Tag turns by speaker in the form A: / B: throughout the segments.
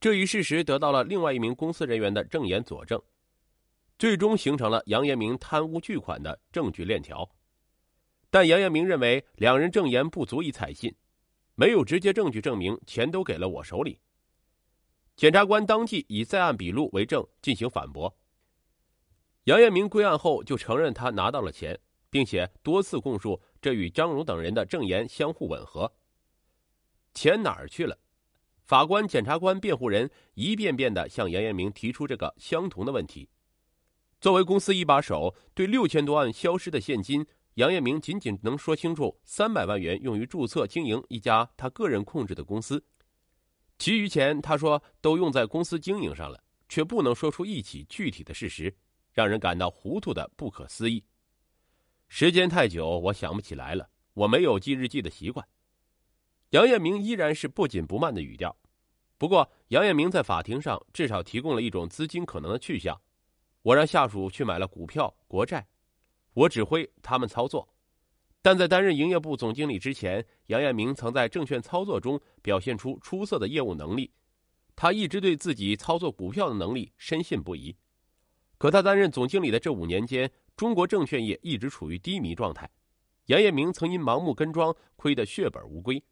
A: 这一事实得到了另外一名公司人员的证言佐证，最终形成了杨延明贪污巨款的证据链条。但杨延明认为两人证言不足以采信，没有直接证据证明钱都给了我手里。检察官当即以在案笔录为证进行反驳。杨延明归案后就承认他拿到了钱，并且多次供述这与张荣等人的证言相互吻合。钱哪儿去了？法官、检察官、辩护人一遍遍的向杨延明提出这个相同的问题。作为公司一把手，对六千多万消失的现金，杨延明仅仅能说清楚三百万元用于注册经营一家他个人控制的公司，其余钱他说都用在公司经营上了，却不能说出一起具体的事实，让人感到糊涂的不可思议。时间太久，我想不起来了，我没有记日记的习惯。杨艳明依然是不紧不慢的语调，不过杨艳明在法庭上至少提供了一种资金可能的去向。我让下属去买了股票、国债，我指挥他们操作。但在担任营业部总经理之前，杨艳明曾在证券操作中表现出出色的业务能力。他一直对自己操作股票的能力深信不疑。可他担任总经理的这五年间，中国证券业一直处于低迷状态。杨艳明曾因盲目跟庄，亏得血本无归。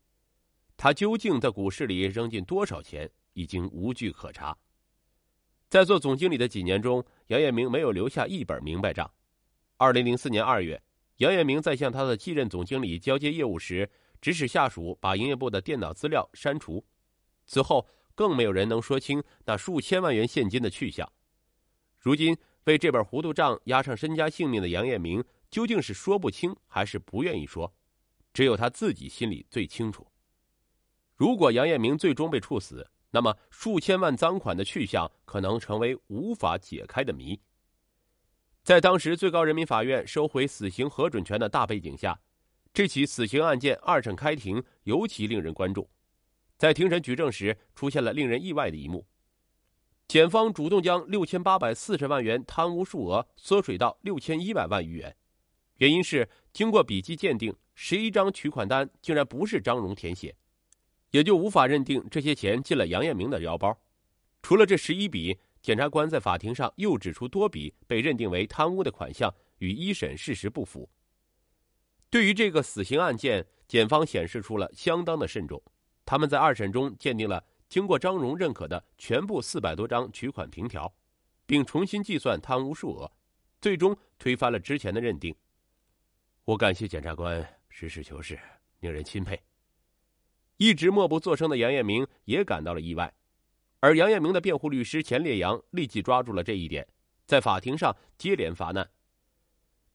A: 他究竟在股市里扔进多少钱，已经无据可查。在做总经理的几年中，杨艳明没有留下一本明白账。二零零四年二月，杨艳明在向他的继任总经理交接业务时，指使下属把营业部的电脑资料删除。此后，更没有人能说清那数千万元现金的去向。如今，为这本糊涂账押上身家性命的杨艳明，究竟是说不清，还是不愿意说？只有他自己心里最清楚。如果杨艳明最终被处死，那么数千万赃款的去向可能成为无法解开的谜。在当时最高人民法院收回死刑核准权的大背景下，这起死刑案件二审开庭尤其令人关注。在庭审举证时，出现了令人意外的一幕：检方主动将六千八百四十万元贪污数额缩水到六千一百万余元，原因是经过笔迹鉴定，十一张取款单竟然不是张荣填写。也就无法认定这些钱进了杨艳明的腰包。除了这十一笔，检察官在法庭上又指出多笔被认定为贪污的款项与一审事实不符。对于这个死刑案件，检方显示出了相当的慎重。他们在二审中鉴定了经过张荣认可的全部四百多张取款凭条，并重新计算贪污数额，最终推翻了之前的认定。我感谢检察官实事求是，令人钦佩。一直默不作声的杨艳明也感到了意外，而杨艳明的辩护律师钱烈阳立即抓住了这一点，在法庭上接连发难。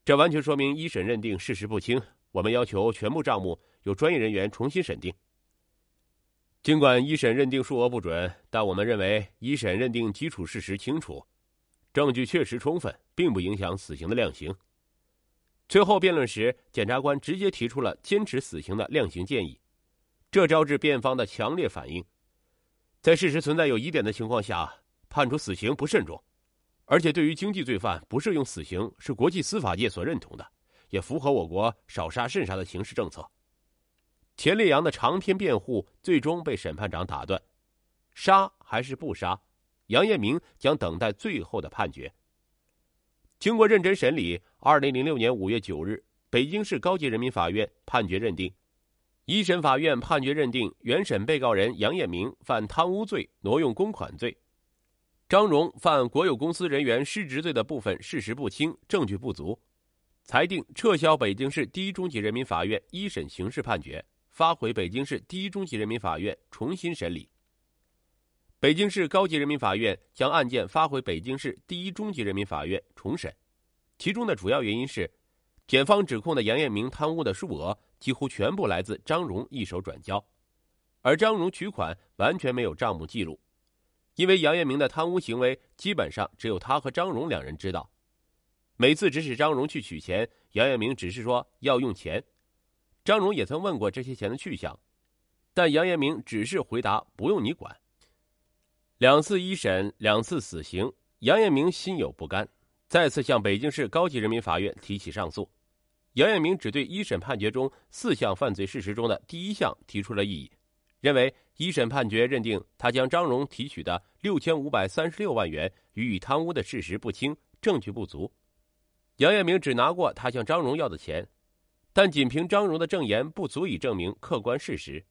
A: 这完全说明一审认定事实不清，我们要求全部账目由专业人员重新审定。尽管一审认定数额不准，但我们认为一审认定基础事实清楚，证据确实充分，并不影响死刑的量刑。最后辩论时，检察官直接提出了坚持死刑的量刑建议。这招致辩方的强烈反应，在事实存在有疑点的情况下，判处死刑不慎重，而且对于经济罪犯不适用死刑是国际司法界所认同的，也符合我国少杀慎杀的刑事政策。钱烈阳的长篇辩护最终被审判长打断，杀还是不杀，杨彦明将等待最后的判决。经过认真审理，二零零六年五月九日，北京市高级人民法院判决认定。一审法院判决认定，原审被告人杨艳明犯贪污罪、挪用公款罪；张荣犯国有公司人员失职罪的部分事实不清、证据不足，裁定撤销北京市第一中级人民法院一审刑事判决，发回北京市第一中级人民法院重新审理。北京市高级人民法院将案件发回北京市第一中级人民法院重审，其中的主要原因是，检方指控的杨艳明贪污的数额。几乎全部来自张荣一手转交，而张荣取款完全没有账目记录，因为杨彦明的贪污行为基本上只有他和张荣两人知道。每次指使张荣去取钱，杨彦明只是说要用钱。张荣也曾问过这些钱的去向，但杨彦明只是回答不用你管。两次一审，两次死刑，杨彦明心有不甘，再次向北京市高级人民法院提起上诉。杨艳明只对一审判决中四项犯罪事实中的第一项提出了异议，认为一审判决认定他将张荣提取的六千五百三十六万元予以贪污的事实不清，证据不足。杨艳明只拿过他向张荣要的钱，但仅凭张荣的证言不足以证明客观事实。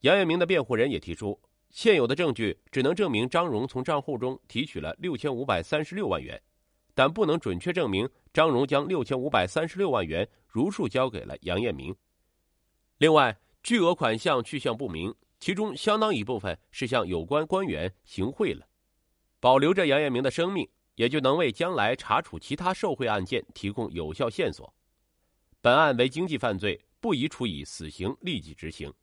A: 杨艳明的辩护人也提出，现有的证据只能证明张荣从账户中提取了六千五百三十六万元，但不能准确证明张荣将六千五百三十六万元如数交给了杨艳明。另外，巨额款项去向不明，其中相当一部分是向有关官员行贿了，保留着杨艳明的生命。也就能为将来查处其他受贿案件提供有效线索。本案为经济犯罪，不宜处以死刑立即执行。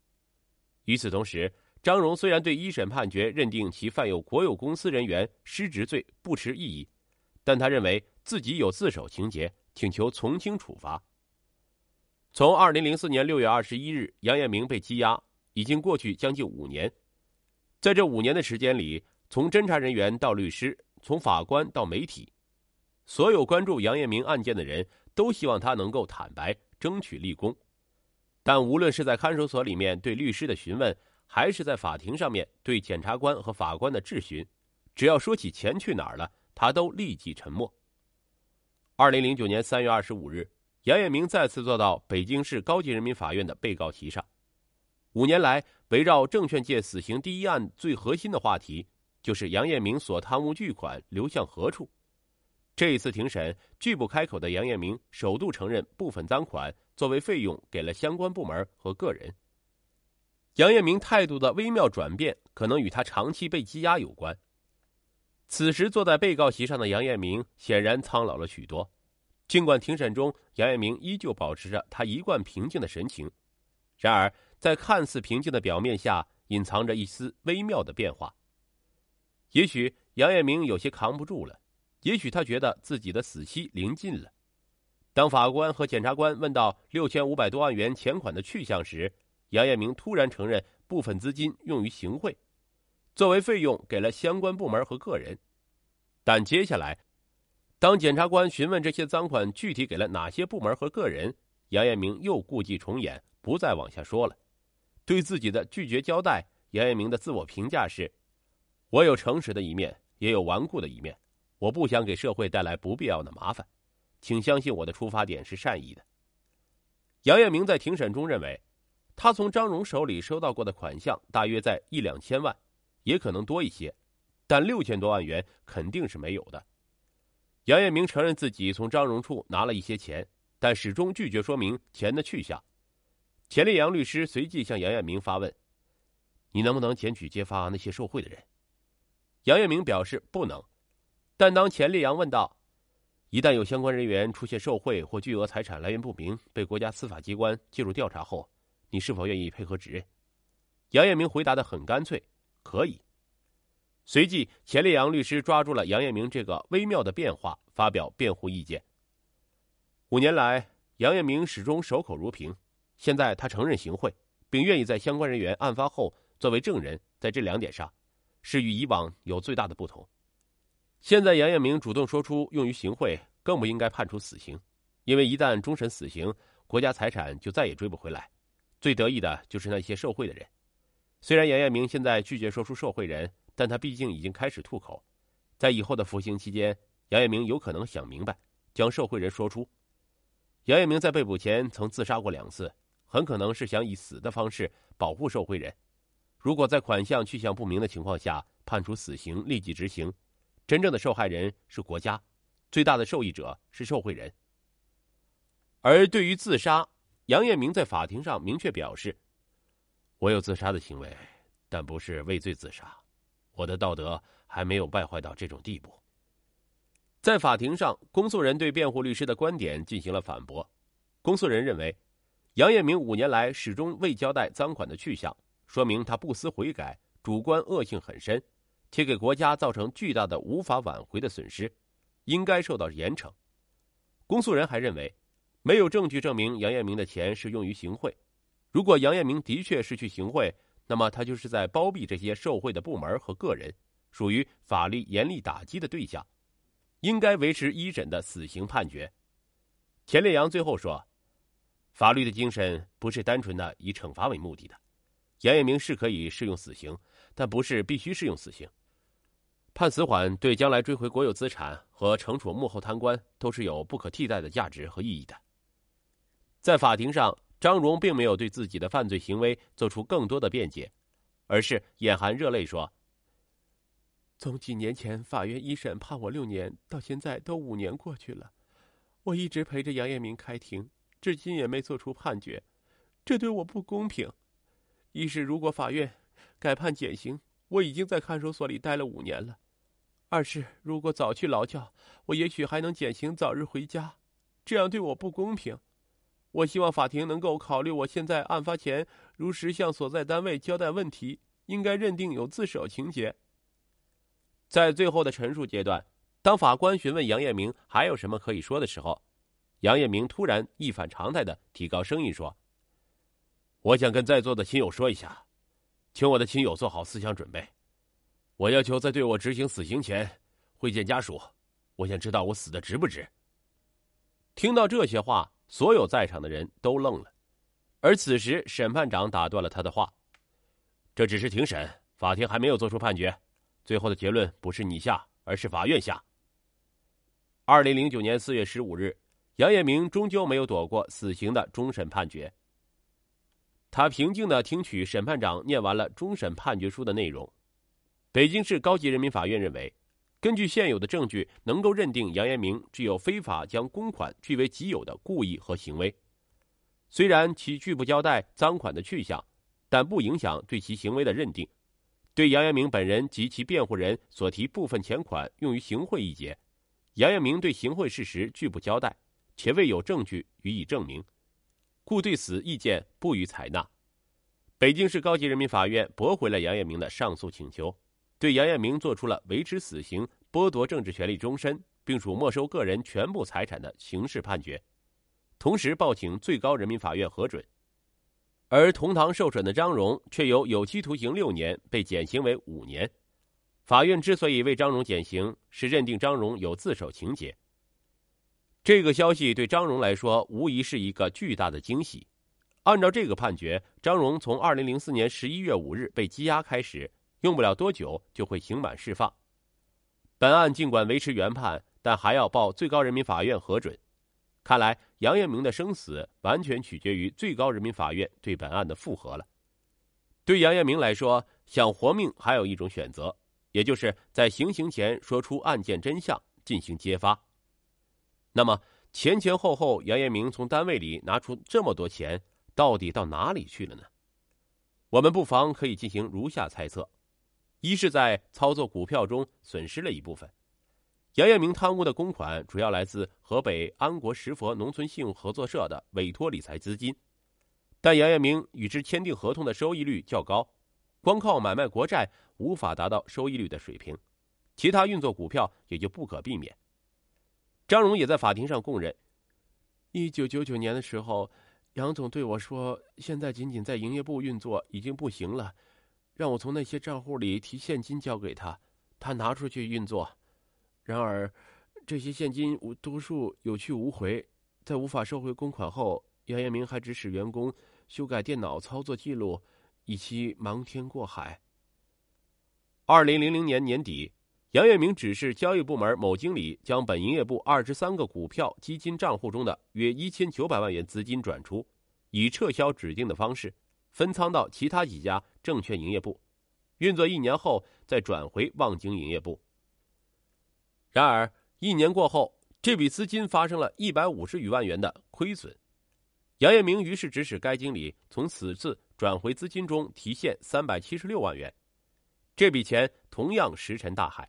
A: 与此同时，张荣虽然对一审判决认定其犯有国有公司人员失职罪不持异议，但他认为自己有自首情节，请求从轻处罚。从二零零四年六月二十一日杨艳明被羁押，已经过去将近五年，在这五年的时间里，从侦查人员到律师。从法官到媒体，所有关注杨艳明案件的人都希望他能够坦白，争取立功。但无论是在看守所里面对律师的询问，还是在法庭上面对检察官和法官的质询，只要说起钱去哪儿了，他都立即沉默。二零零九年三月二十五日，杨艳明再次坐到北京市高级人民法院的被告席上。五年来，围绕证券界死刑第一案最核心的话题。就是杨艳明所贪污巨款流向何处？这一次庭审，拒不开口的杨艳明首度承认部分赃款作为费用给了相关部门和个人。杨艳明态度的微妙转变，可能与他长期被羁押有关。此时坐在被告席上的杨彦明显然苍老了许多，尽管庭审中杨彦明依旧保持着他一贯平静的神情，然而在看似平静的表面下，隐藏着一丝微妙的变化。也许杨彦明有些扛不住了，也许他觉得自己的死期临近了。当法官和检察官问到六千五百多万元钱款的去向时，杨彦明突然承认部分资金用于行贿，作为费用给了相关部门和个人。但接下来，当检察官询问这些赃款具体给了哪些部门和个人，杨艳明又故伎重演，不再往下说了。对自己的拒绝交代，杨艳明的自我评价是。我有诚实的一面，也有顽固的一面。我不想给社会带来不必要的麻烦，请相信我的出发点是善意的。杨艳明在庭审中认为，他从张荣手里收到过的款项大约在一两千万，也可能多一些，但六千多万元肯定是没有的。杨艳明承认自己从张荣处拿了一些钱，但始终拒绝说明钱的去向。钱立阳律师随即向杨艳明发问：“你能不能检举揭发那些受贿的人？”杨艳明表示不能，但当钱立阳问道：“一旦有相关人员出现受贿或巨额财产来源不明，被国家司法机关介入调查后，你是否愿意配合指认？”杨艳明回答的很干脆：“可以。”随即，钱立阳律师抓住了杨艳明这个微妙的变化，发表辩护意见。五年来，杨艳明始终守口如瓶，现在他承认行贿，并愿意在相关人员案发后作为证人，在这两点上。是与以往有最大的不同。现在杨艳明主动说出用于行贿，更不应该判处死刑，因为一旦终审死刑，国家财产就再也追不回来。最得意的就是那些受贿的人。虽然杨艳明现在拒绝说出受贿人，但他毕竟已经开始吐口，在以后的服刑期间，杨艳明有可能想明白，将受贿人说出。杨艳明在被捕前曾自杀过两次，很可能是想以死的方式保护受贿人。如果在款项去向不明的情况下判处死刑立即执行，真正的受害人是国家，最大的受益者是受贿人。而对于自杀，杨艳明在法庭上明确表示：“我有自杀的行为，但不是畏罪自杀，我的道德还没有败坏到这种地步。”在法庭上，公诉人对辩护律师的观点进行了反驳。公诉人认为，杨艳明五年来始终未交代赃款的去向。说明他不思悔改，主观恶性很深，且给国家造成巨大的无法挽回的损失，应该受到严惩。公诉人还认为，没有证据证明杨艳明的钱是用于行贿。如果杨彦明的确是去行贿，那么他就是在包庇这些受贿的部门和个人，属于法律严厉打击的对象，应该维持一审的死刑判决。钱烈阳最后说：“法律的精神不是单纯的以惩罚为目的的。”杨彦明是可以适用死刑，但不是必须适用死刑。判死缓对将来追回国有资产和惩处幕后贪官都是有不可替代的价值和意义的。在法庭上，张荣并没有对自己的犯罪行为做出更多的辩解，而是眼含热泪说：“
B: 从几年前法院一审判我六年，到现在都五年过去了，我一直陪着杨彦明开庭，至今也没做出判决，这对我不公平。一是如果法院改判减刑，我已经在看守所里待了五年了；二是如果早去劳教，我也许还能减刑，早日回家。这样对我不公平。”我希望法庭能够考虑我现在案发前如实向所在单位交代问题，应该认定有自首情节。
A: 在最后的陈述阶段，当法官询问杨彦明还有什么可以说的时候，杨彦明突然一反常态的提高声音说：“我想跟在座的亲友说一下，请我的亲友做好思想准备。我要求在对我执行死刑前会见家属，我想知道我死的值不值。”听到这些话。所有在场的人都愣了，而此时审判长打断了他的话：“这只是庭审，法庭还没有做出判决，最后的结论不是你下，而是法院下。”二零零九年四月十五日，杨彦明终究没有躲过死刑的终审判决。他平静的听取审判长念完了终审判决书的内容。北京市高级人民法院认为。根据现有的证据，能够认定杨延明具有非法将公款据为己有的故意和行为。虽然其拒不交代赃款的去向，但不影响对其行为的认定。对杨延明本人及其辩护人所提部分钱款用于行贿一节，杨延明对行贿事实拒不交代，且未有证据予以证明，故对此意见不予采纳。北京市高级人民法院驳回了杨延明的上诉请求。对杨彦明作出了维持死刑、剥夺政治权利终身，并处没收个人全部财产的刑事判决，同时报请最高人民法院核准。而同堂受审的张荣却由有期徒刑六年被减刑为五年。法院之所以为张荣减刑，是认定张荣有自首情节。这个消息对张荣来说无疑是一个巨大的惊喜。按照这个判决，张荣从二零零四年十一月五日被羁押开始。用不了多久就会刑满释放。本案尽管维持原判，但还要报最高人民法院核准。看来杨彦明的生死完全取决于最高人民法院对本案的复核了。对杨彦明来说，想活命还有一种选择，也就是在行刑前说出案件真相，进行揭发。那么前前后后，杨彦明从单位里拿出这么多钱，到底到哪里去了呢？我们不妨可以进行如下猜测。一是，在操作股票中损失了一部分。杨彦明贪污的公款主要来自河北安国石佛农村信用合作社的委托理财资金，但杨彦明与之签订合同的收益率较高，光靠买卖国债无法达到收益率的水平，其他运作股票也就不可避免。张荣也在法庭上供认，
B: 一九九九年的时候，杨总对我说：“现在仅仅在营业部运作已经不行了。”让我从那些账户里提现金交给他，他拿出去运作。然而，这些现金无多数有去无回。在无法收回公款后，杨彦明还指使员工修改电脑操作记录，以期瞒天过海。
A: 二零零零年年底，杨彦明指示交易部门某经理将本营业部二十三个股票基金账户中的约一千九百万元资金转出，以撤销指定的方式。分仓到其他几家证券营业部，运作一年后再转回望京营业部。然而一年过后，这笔资金发生了一百五十余万元的亏损。杨彦明于是指使该经理从此次转回资金中提现三百七十六万元，这笔钱同样石沉大海。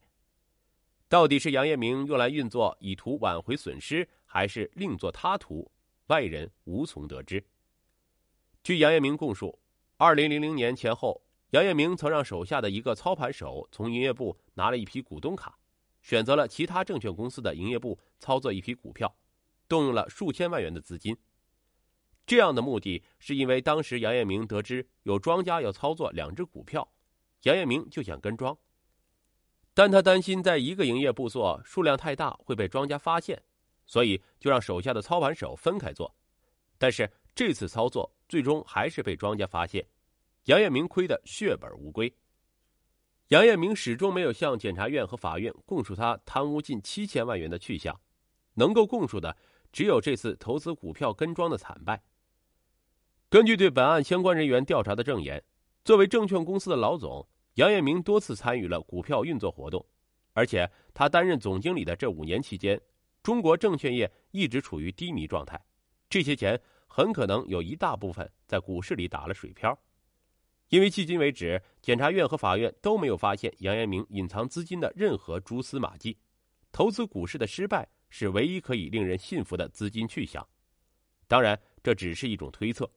A: 到底是杨彦明用来运作以图挽回损失，还是另作他图，外人无从得知。据杨彦明供述，二零零零年前后，杨业明曾让手下的一个操盘手从营业部拿了一批股东卡，选择了其他证券公司的营业部操作一批股票，动用了数千万元的资金。这样的目的是因为当时杨彦明得知有庄家要操作两只股票，杨彦明就想跟庄，但他担心在一个营业部做数量太大会被庄家发现，所以就让手下的操盘手分开做。但是这次操作。最终还是被庄家发现，杨艳明亏得血本无归。杨艳明始终没有向检察院和法院供述他贪污近七千万元的去向，能够供述的只有这次投资股票跟庄的惨败。根据对本案相关人员调查的证言，作为证券公司的老总，杨艳明多次参与了股票运作活动，而且他担任总经理的这五年期间，中国证券业一直处于低迷状态，这些钱很可能有一大部分在股市里打了水漂。因为迄今为止，检察院和法院都没有发现杨延明隐藏资金的任何蛛丝马迹，投资股市的失败是唯一可以令人信服的资金去向。当然，这只是一种推测。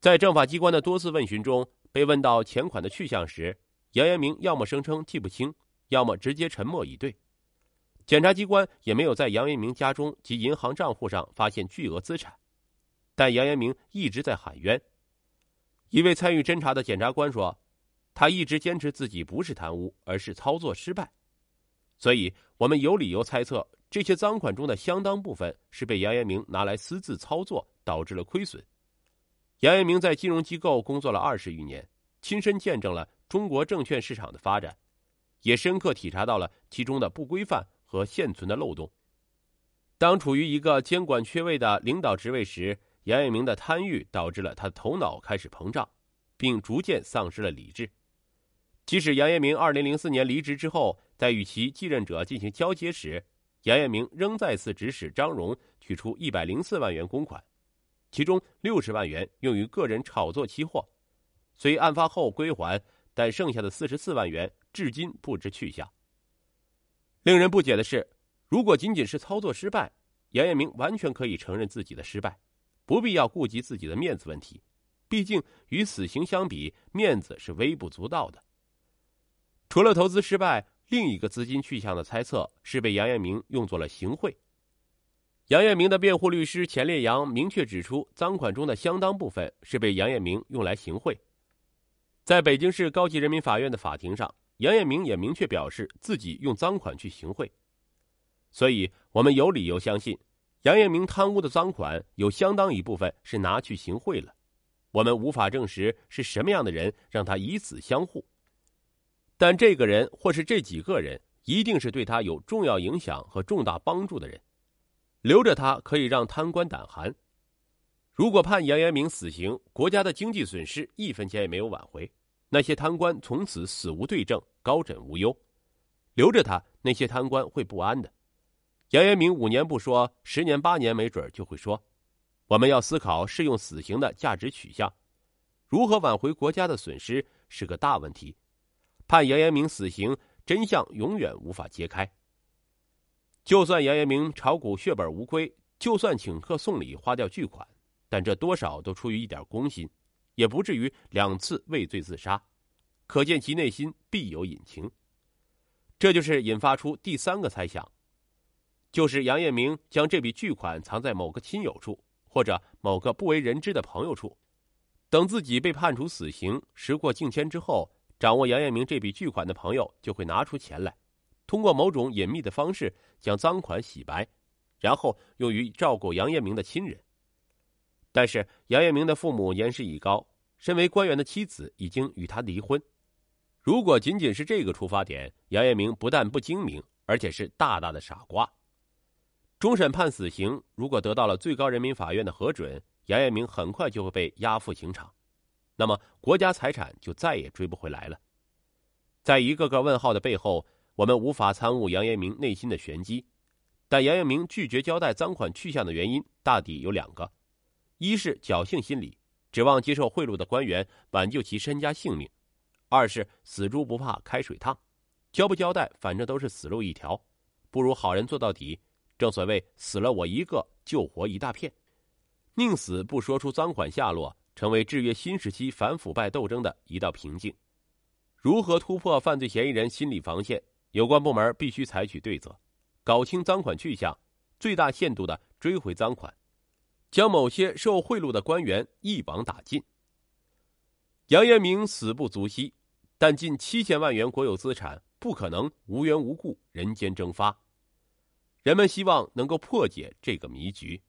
A: 在政法机关的多次问询中，被问到钱款的去向时，杨延明要么声称记不清，要么直接沉默以对。检察机关也没有在杨延明家中及银行账户上发现巨额资产，但杨延明一直在喊冤。一位参与侦查的检察官说：“他一直坚持自己不是贪污，而是操作失败，所以我们有理由猜测，这些赃款中的相当部分是被杨延明拿来私自操作，导致了亏损。”杨延明在金融机构工作了二十余年，亲身见证了中国证券市场的发展，也深刻体察到了其中的不规范和现存的漏洞。当处于一个监管缺位的领导职位时，杨延明的贪欲导致了他的头脑开始膨胀，并逐渐丧失了理智。即使杨延明二零零四年离职之后，在与其继任者进行交接时，杨延明仍再次指使张荣取出一百零四万元公款。其中六十万元用于个人炒作期货，虽案发后归还，但剩下的四十四万元至今不知去向。令人不解的是，如果仅仅是操作失败，杨艳明完全可以承认自己的失败，不必要顾及自己的面子问题。毕竟与死刑相比，面子是微不足道的。除了投资失败，另一个资金去向的猜测是被杨艳明用作了行贿。杨艳明的辩护律师钱烈阳明确指出，赃款中的相当部分是被杨艳明用来行贿。在北京市高级人民法院的法庭上，杨艳明也明确表示自己用赃款去行贿。所以，我们有理由相信，杨艳明贪污的赃款有相当一部分是拿去行贿了。我们无法证实是什么样的人让他以此相护，但这个人或是这几个人，一定是对他有重要影响和重大帮助的人。留着他可以让贪官胆寒。如果判杨延明死刑，国家的经济损失一分钱也没有挽回，那些贪官从此死无对证，高枕无忧。留着他，那些贪官会不安的。杨延明五年不说，十年八年没准就会说。我们要思考适用死刑的价值取向，如何挽回国家的损失是个大问题。判杨延明死刑，真相永远无法揭开。就算杨延明炒股血本无归，就算请客送礼花掉巨款，但这多少都出于一点公心，也不至于两次畏罪自杀。可见其内心必有隐情。这就是引发出第三个猜想，就是杨延明将这笔巨款藏在某个亲友处，或者某个不为人知的朋友处，等自己被判处死刑，时过境迁之后，掌握杨延明这笔巨款的朋友就会拿出钱来。通过某种隐秘的方式将赃款洗白，然后用于照顾杨艳明的亲人。但是杨艳明的父母年事已高，身为官员的妻子已经与他离婚。如果仅仅是这个出发点，杨艳明不但不精明，而且是大大的傻瓜。终审判死刑，如果得到了最高人民法院的核准，杨艳明很快就会被押赴刑场，那么国家财产就再也追不回来了。在一个个问号的背后。我们无法参悟杨延明内心的玄机，但杨延明拒绝交代赃款去向的原因大抵有两个：一是侥幸心理，指望接受贿赂的官员挽救其身家性命；二是死猪不怕开水烫，交不交代反正都是死路一条，不如好人做到底。正所谓死了我一个，救活一大片，宁死不说出赃款下落，成为制约新时期反腐败斗争的一道瓶颈。如何突破犯罪嫌疑人心理防线？有关部门必须采取对策，搞清赃款去向，最大限度的追回赃款，将某些受贿赂的官员一网打尽。杨延明死不足惜，但近七千万元国有资产不可能无缘无故人间蒸发。人们希望能够破解这个迷局。